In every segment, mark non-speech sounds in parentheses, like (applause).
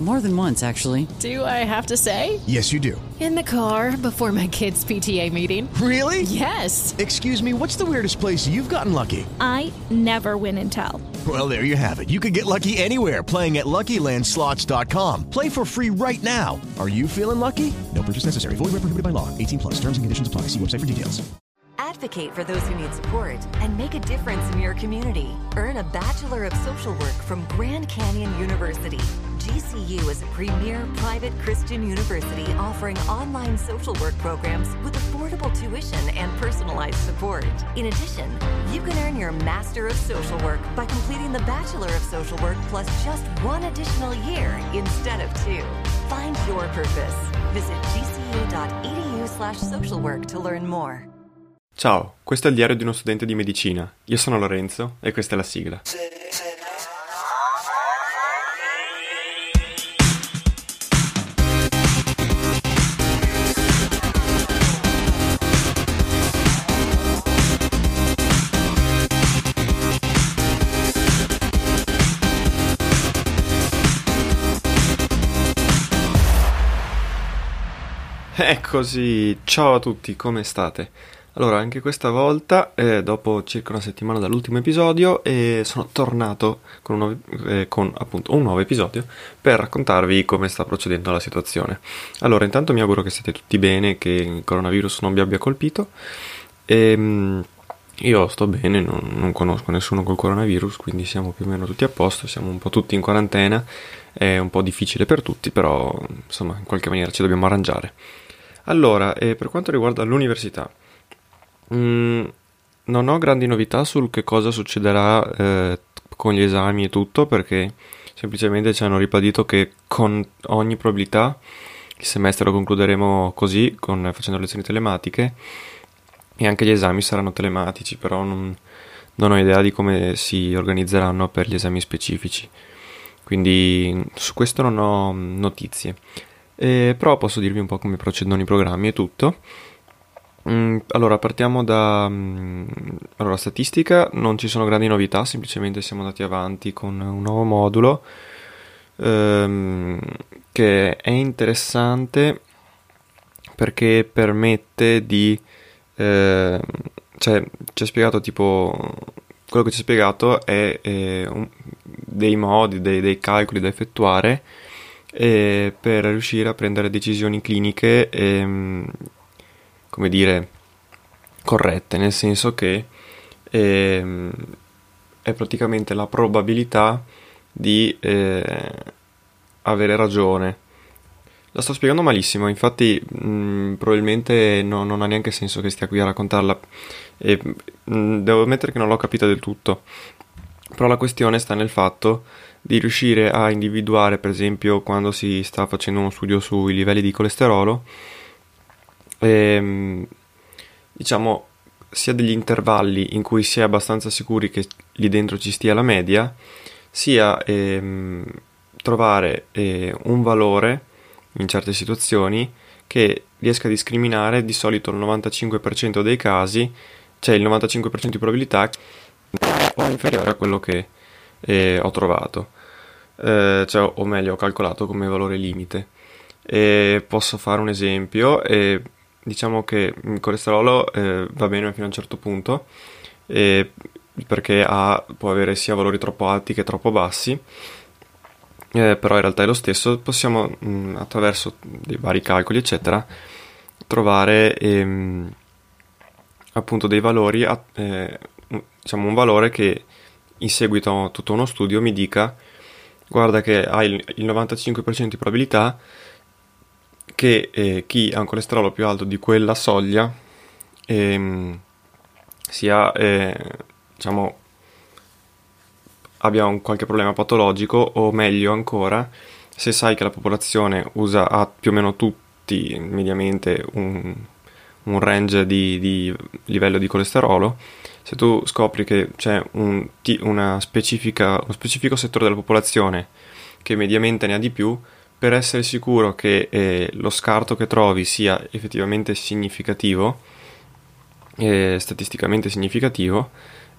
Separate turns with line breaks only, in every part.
More than once, actually.
Do I have to say?
Yes, you do.
In the car before my kids' PTA meeting.
Really?
Yes.
Excuse me, what's the weirdest place you've gotten lucky?
I never win and tell.
Well, there you have it. You can get lucky anywhere playing at LuckyLandSlots.com. Play for free right now. Are you feeling lucky? No purchase necessary. Void where prohibited by law. 18 plus. Terms and conditions apply. See website for details.
Advocate for those who need support and make a difference in your community. Earn a Bachelor of Social Work from Grand Canyon University. GCU is a premier private Christian university offering online social work programs with affordable tuition and personalized support. In addition, you can earn your Master of Social Work by completing the Bachelor of Social Work plus just one additional year instead of two. Find your purpose. Visit gcu.edu slash social work to learn more.
Ciao, questo è il diario di uno studente di medicina. Io sono Lorenzo e questa è la sigla. Eccoci, ciao a tutti, come state? Allora, anche questa volta, eh, dopo circa una settimana dall'ultimo episodio, eh, sono tornato con, un nuovo, eh, con appunto un nuovo episodio per raccontarvi come sta procedendo la situazione. Allora, intanto mi auguro che siete tutti bene, che il coronavirus non vi abbia colpito. Ehm, io sto bene, non, non conosco nessuno col coronavirus, quindi siamo più o meno tutti a posto, siamo un po' tutti in quarantena, è un po' difficile per tutti, però insomma in qualche maniera ci dobbiamo arrangiare. Allora, eh, per quanto riguarda l'università, mm, non ho grandi novità sul che cosa succederà eh, con gli esami e tutto, perché semplicemente ci hanno ribadito che con ogni probabilità il semestre lo concluderemo così, con, facendo lezioni telematiche, e anche gli esami saranno telematici, però non, non ho idea di come si organizzeranno per gli esami specifici. Quindi su questo non ho notizie. Eh, però posso dirvi un po' come procedono i programmi e tutto. Mm, allora, partiamo da mm, allora, statistica, non ci sono grandi novità, semplicemente siamo andati avanti con un nuovo modulo ehm, che è interessante perché permette di eh, cioè ci ha spiegato tipo quello che ci ha spiegato è, è un, dei modi, dei, dei calcoli da effettuare e per riuscire a prendere decisioni cliniche, ehm, come dire, corrette, nel senso che ehm, è praticamente la probabilità di eh, avere ragione. La sto spiegando malissimo, infatti mh, probabilmente no, non ha neanche senso che stia qui a raccontarla e mh, devo ammettere che non l'ho capita del tutto. Però la questione sta nel fatto di riuscire a individuare, per esempio, quando si sta facendo uno studio sui livelli di colesterolo, ehm, diciamo, sia degli intervalli in cui si è abbastanza sicuri che lì dentro ci stia la media, sia ehm, trovare eh, un valore in certe situazioni che riesca a discriminare. Di solito il 95% dei casi, cioè il 95% di probabilità o inferiore a quello che eh, ho trovato, eh, cioè, o meglio ho calcolato come valore limite. E posso fare un esempio, e diciamo che il colesterolo eh, va bene fino a un certo punto, perché ha, può avere sia valori troppo alti che troppo bassi, eh, però in realtà è lo stesso, possiamo mh, attraverso dei vari calcoli eccetera trovare ehm, appunto dei valori, eh, diciamo un valore che in seguito a tutto uno studio mi dica guarda che hai il, il 95% di probabilità che eh, chi ha un colesterolo più alto di quella soglia ehm, sia eh, diciamo abbia un qualche problema patologico o meglio ancora se sai che la popolazione usa a più o meno tutti mediamente un, un range di, di, livello di colesterolo se tu scopri che c'è un, uno specifico settore della popolazione che mediamente ne ha di più per essere sicuro che eh, lo scarto che trovi sia effettivamente significativo eh, statisticamente significativo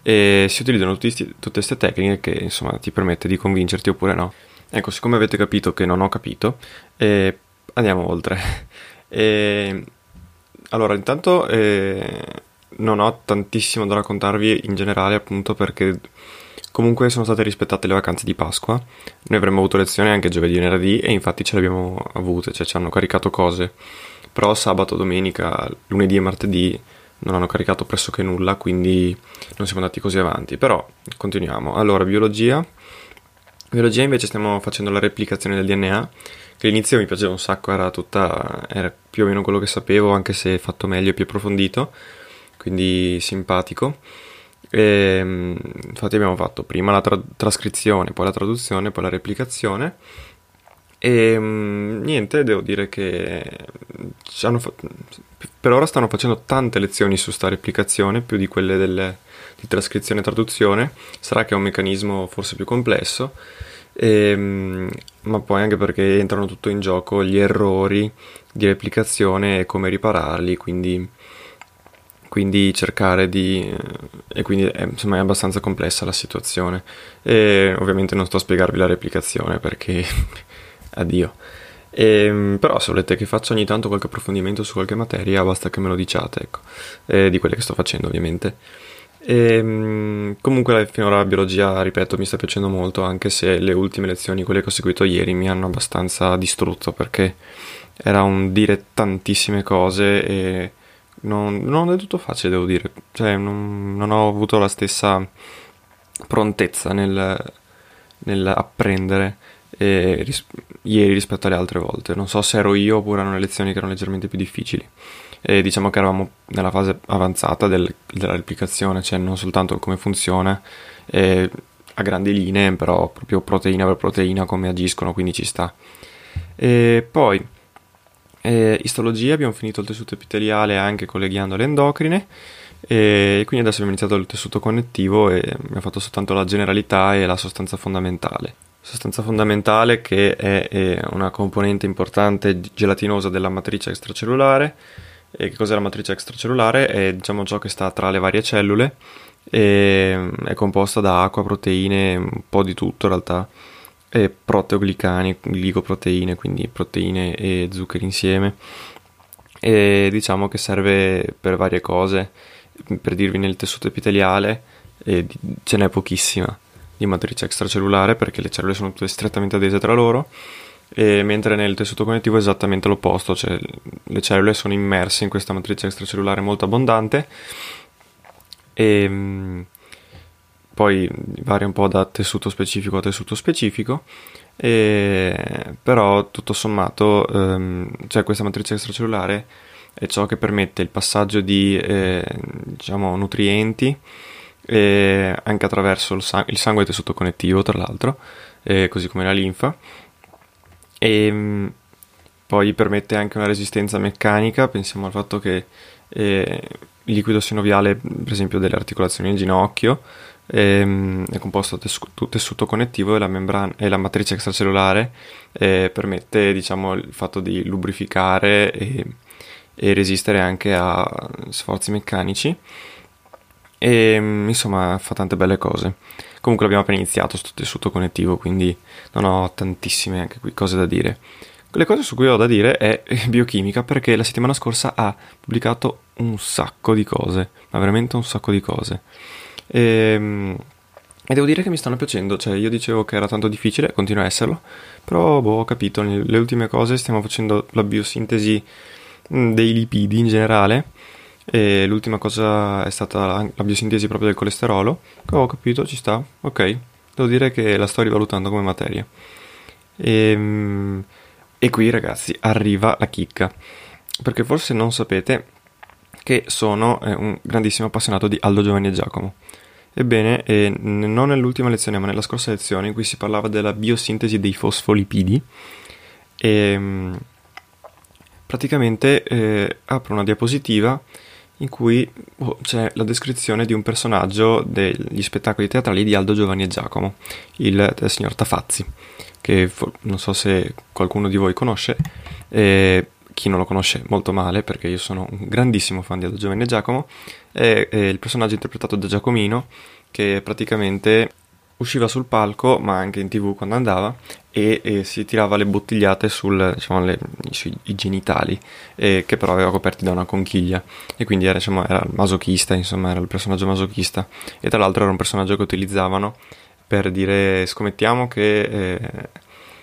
e si utilizzano tutti, tutte queste tecniche che insomma ti permette di convincerti oppure no. Ecco, siccome avete capito che non ho capito, eh, andiamo oltre. (laughs) allora, intanto eh, non ho tantissimo da raccontarvi in generale, appunto perché comunque sono state rispettate le vacanze di Pasqua. Noi avremmo avuto lezioni anche giovedì e venerdì e infatti ce le abbiamo avute, cioè ci hanno caricato cose. Però sabato, domenica, lunedì e martedì non hanno caricato pressoché nulla, quindi non siamo andati così avanti. Però continuiamo. Allora, biologia. Biologia invece stiamo facendo la replicazione del DNA, che all'inizio mi piaceva un sacco, era tutta era più o meno quello che sapevo, anche se fatto meglio e più approfondito, quindi simpatico. E, ehm, infatti abbiamo fatto prima la tra- trascrizione, poi la traduzione, poi la replicazione e ehm, niente, devo dire che fa- per ora stanno facendo tante lezioni su sta replicazione, più di quelle delle, di trascrizione e traduzione. Sarà che è un meccanismo forse più complesso, e, ehm, ma poi anche perché entrano tutto in gioco gli errori di replicazione e come ripararli, quindi, quindi cercare di... e quindi è, insomma è abbastanza complessa la situazione. E ovviamente non sto a spiegarvi la replicazione perché (laughs) addio. E, ehm, però se volete che faccia ogni tanto qualche approfondimento su qualche materia, basta che me lo diciate, ecco, e di quelle che sto facendo ovviamente. E, ehm, comunque finora la biologia, ripeto, mi sta piacendo molto, anche se le ultime lezioni, quelle che ho seguito ieri, mi hanno abbastanza distrutto perché era un dire tantissime cose e non, non è tutto facile, devo dire. Cioè, non, non ho avuto la stessa prontezza nel, nel apprendere ris- ieri rispetto alle altre volte. Non so se ero io oppure erano le lezioni che erano leggermente più difficili. E diciamo che eravamo nella fase avanzata del, della replicazione, cioè non soltanto come funziona eh, a grandi linee, però proprio proteina per proteina come agiscono, quindi ci sta. E poi eh, istologia, abbiamo finito il tessuto epiteliale anche collegando le endocrine e quindi adesso abbiamo iniziato il tessuto connettivo e abbiamo fatto soltanto la generalità e la sostanza fondamentale sostanza fondamentale che è, è, una componente importante gelatinosa della matrice extracellulare. E che cos'è la matrice extracellulare? È diciamo, ciò che sta tra le varie cellule e è composta da acqua, proteine, un po' di tutto in realtà, e proteoglicani, glicoproteine, quindi proteine e zuccheri insieme. E diciamo che serve per varie cose, per dirvi nel tessuto epiteliale ce n'è pochissima di matrice extracellulare perché le cellule sono tutte strettamente adese tra loro e mentre nel tessuto connettivo è esattamente l'opposto, cioè le cellule sono immerse in questa matrice extracellulare molto abbondante e mm, poi varia un po' da tessuto specifico a tessuto specifico e, però tutto sommato um, cioè questa matrice extracellulare è ciò che permette il passaggio di eh, diciamo, nutrienti e anche attraverso il, sang- il sangue e il tessuto connettivo, tra l'altro, così come la linfa. E mm, poi permette anche una resistenza meccanica, pensiamo al fatto che eh, il liquido sinoviale, per esempio delle articolazioni del ginocchio, eh, è composto da tessuto, tessuto connettivo e la, membrana, e la matrice extracellulare eh, permette diciamo, il fatto di lubrificare e, e resistere anche a sforzi meccanici e insomma fa tante belle cose. Comunque abbiamo appena iniziato sto tessuto connettivo, quindi non ho tantissime anche qui cose da dire. Le cose su cui ho da dire è (laughs) biochimica perché la settimana scorsa ha pubblicato un sacco di cose, ma veramente un sacco di cose. E, ehm, e devo dire che mi stanno piacendo, cioè io dicevo che era tanto difficile, continua a esserlo, però boh, ho capito, le ultime cose stiamo facendo la biosintesi dei lipidi in generale e l'ultima cosa è stata la, biosintesi proprio del colesterolo, che ho capito, ci sta, ok, devo dire che la sto rivalutando come materia. E, ehm, e qui ragazzi arriva la chicca, perché forse non sapete che sono eh, un grandissimo appassionato di Aldo Giovanni e Giacomo. Ebbene, eh, non nell'ultima lezione, ma nella scorsa lezione in cui si parlava della biosintesi dei fosfolipidi, ehm, praticamente eh, apro una diapositiva in cui oh, c'è la descrizione di un personaggio degli spettacoli teatrali di Aldo Giovanni e Giacomo, il, il signor Tafazzi, che non so se qualcuno di voi conosce. Eh, chi non lo conosce molto male, perché io sono un grandissimo fan di Adagio Giovanni e Giacomo, è, è il personaggio interpretato da Giacomino, che praticamente usciva sul palco, ma anche in tv quando andava, e, e si tirava le bottigliate sul, diciamo, le, sui genitali, eh, che però aveva coperti da una conchiglia, e quindi era, diciamo, era masochista, insomma, era il personaggio masochista, e tra l'altro era un personaggio che utilizzavano per dire scommettiamo che eh,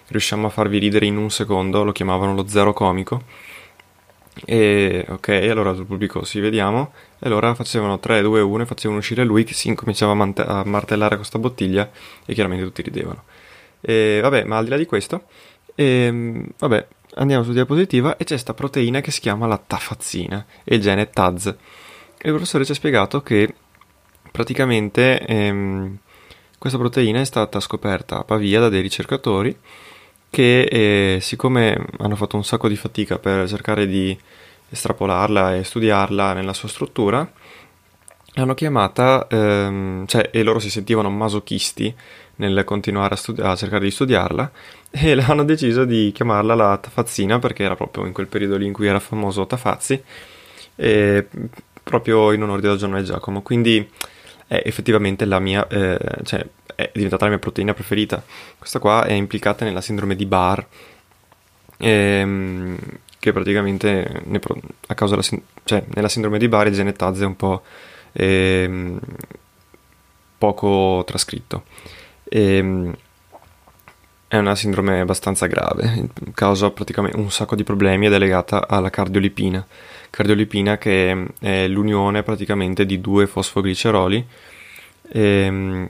riusciamo a farvi ridere in un secondo, lo chiamavano lo zero comico, e ok, allora sul pubblico si vediamo. E allora facevano 3, 2, 1 e facevano uscire lui che si incominciava a, mant- a martellare questa bottiglia e chiaramente tutti ridevano. E vabbè, ma al di là di questo, e, vabbè, andiamo su diapositiva e c'è questa proteina che si chiama la tafazzina e il gene TAZ. E il professore ci ha spiegato che praticamente ehm, questa proteina è stata scoperta a Pavia da dei ricercatori che eh, siccome hanno fatto un sacco di fatica per cercare di estrapolarla e studiarla nella sua struttura, l'hanno chiamata, ehm, cioè, e loro si sentivano masochisti nel continuare a, studi- a, cercare di studiarla, (laughs) e hanno deciso di chiamarla la Tafazzina perché era proprio in quel periodo lì in cui era famoso Tafazzi, e proprio in onore di Giorno e Giacomo. Quindi è effettivamente la mia, eh, cioè, è diventata la mia proteina preferita. Questa qua è implicata nella sindrome di Barr, ehm, che praticamente pro- a causa della, cioè, nella sindrome di Barr il gene TAZ è un po' ehm, poco trascritto. Ehm, è una sindrome abbastanza grave, causa praticamente un sacco di problemi ed è legata alla cardiolipina. Cardiolipina che è l'unione praticamente di due fosfogliceroli ehm,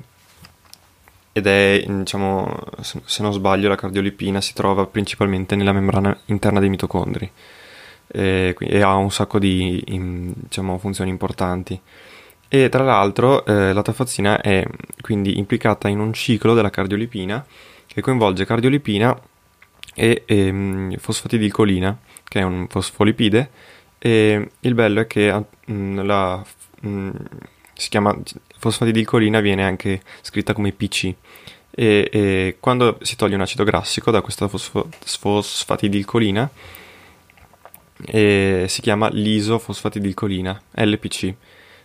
ed è, diciamo, se non sbaglio, la cardiolipina si trova principalmente nella membrana interna dei mitocondri e, e ha un sacco di diciamo, funzioni importanti. E tra l'altro eh, la tafazzina è quindi implicata in un ciclo della cardiolipina che coinvolge cardiolipina e, e ehm, fosfatidilcolina, che è un fosfolipide, e il bello è che mh, mm, la, mh, mm, si chiama fosfatidilcolina viene anche scritta come PC e, e quando si toglie un acido grassico da questa fosfatidilcolina si chiama lisofosfatidilcolina LPC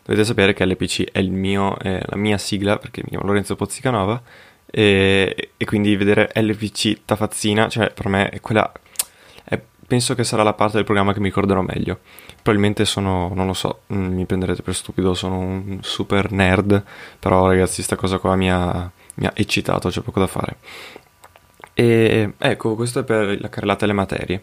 dovete sapere che LPC è, mio, è, la mia sigla perché mi chiamo Lorenzo Pozzicanova e, e quindi vedere LPC tafazzina cioè per me è quella penso che sarà la parte del programma che mi ricorderò meglio. Probabilmente sono, non lo so, mm, mi prenderete per stupido, sono un super nerd, però ragazzi, sta cosa qua mi ha, mi ha eccitato, c'è poco da fare. E ecco, questo è per la carrellata delle materie.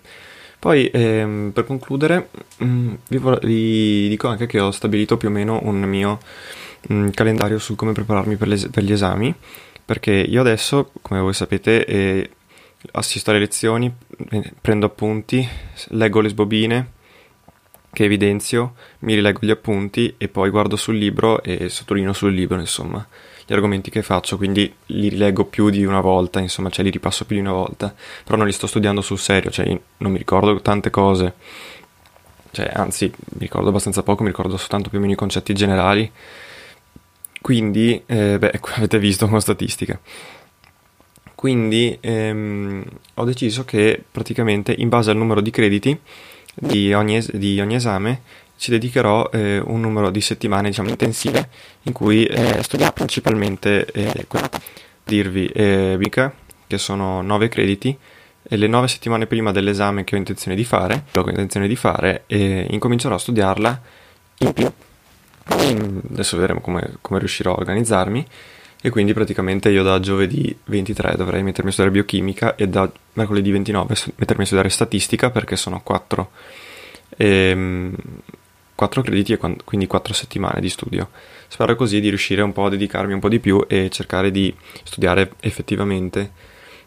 Poi, ehm, per concludere, mh, mm, vi, vor- vi, dico anche che ho stabilito più o meno un mio mh, mm, calendario su come prepararmi per, les- per, gli esami, perché io adesso, come voi sapete, eh, assisto alle lezioni, prendo appunti, leggo le sbobine che evidenzio, mi rileggo gli appunti e poi guardo sul libro e sottolineo sul libro, insomma, gli argomenti che faccio, quindi li rileggo più di una volta, insomma, cioè li ripasso più di una volta, però non li sto studiando sul serio, cioè non mi ricordo tante cose, cioè anzi mi ricordo abbastanza poco, mi ricordo soltanto più o meno i concetti generali, quindi, eh, beh, (laughs) avete visto con statistica. Quindi ehm, ho deciso che praticamente in base al numero di crediti di ogni, es- di ogni esame ci dedicherò eh, un numero di settimane diciamo, intensive in cui eh, studierò principalmente eh, dirvi eh, che sono 9 crediti e le 9 settimane prima dell'esame che ho intenzione di fare, ho intenzione di fare, e incomincerò a studiarla in più. Adesso vedremo come, come riuscirò a organizzarmi e quindi praticamente io da giovedì 23 dovrei mettermi a studiare biochimica e da mercoledì 29 mettermi a studiare statistica perché sono 4, ehm, 4 crediti e quindi 4 settimane di studio. Spero così di riuscire un po' a dedicarmi un po' di più e cercare di studiare effettivamente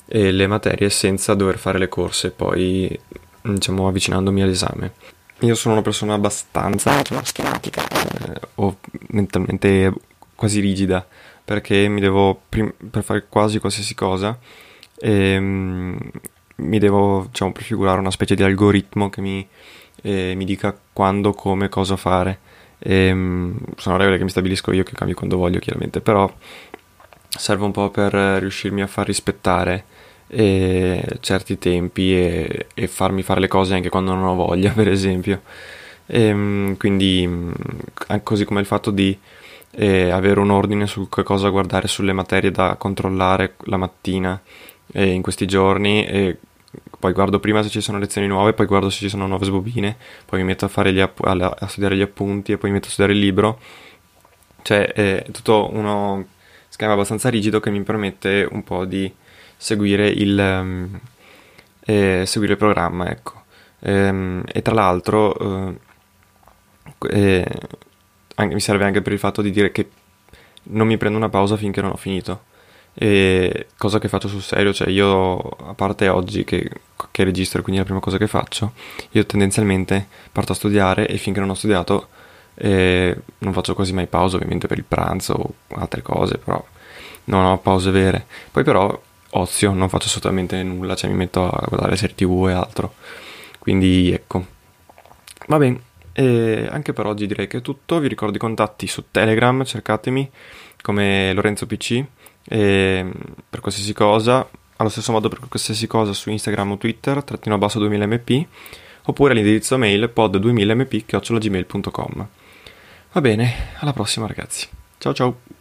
eh, le materie senza dover fare le corse poi diciamo avvicinandomi all'esame. Io sono una persona abbastanza schematica eh, o mentalmente quasi rigida perché mi devo, prim- per fare quasi qualsiasi cosa, ehm, mi devo diciamo, prefigurare una specie di algoritmo che mi, eh, mi dica quando, come, cosa fare. Ehm, sono regole che mi stabilisco io, che cambio quando voglio chiaramente, però serve un po' per riuscirmi a far rispettare eh, certi tempi e, e, farmi fare le cose anche quando non ho voglia, (laughs) per esempio. E, ehm, quindi, mm, così come il fatto di eh, avere un ordine su che cosa guardare sulle materie da controllare la mattina eh, in questi giorni e poi guardo prima se ci sono lezioni nuove, poi guardo se ci sono nuove sbobine, poi mi metto a, app- a studiare gli appunti e poi mi metto a studiare il libro. Cioè è tutto uno schema abbastanza rigido che mi permette un po' di seguire il, um, eh, seguire il programma, ecco. Ehm, e tra l'altro eh, eh, anche, mi serve anche per il fatto di dire che non mi prendo una pausa finché non ho finito e cosa che faccio sul serio, cioè io a parte oggi che, che registro, quindi è la prima cosa che faccio, io tendenzialmente parto a studiare e finché non ho studiato eh, non faccio quasi mai pausa, ovviamente per il pranzo o altre cose, però non ho pause vere. Poi però ozio, non faccio assolutamente nulla, cioè mi metto a guardare serie tv e altro. Quindi ecco. Va bene, e anche per oggi direi che è tutto. Vi ricordo i contatti su Telegram, cercatemi come Lorenzo PC e, per qualsiasi cosa, allo stesso modo per qualsiasi cosa su Instagram o Twitter, trattino basso 2000mp, oppure all'indirizzo mail pod2000mp.gmail.com. Va bene, alla prossima ragazzi. Ciao ciao!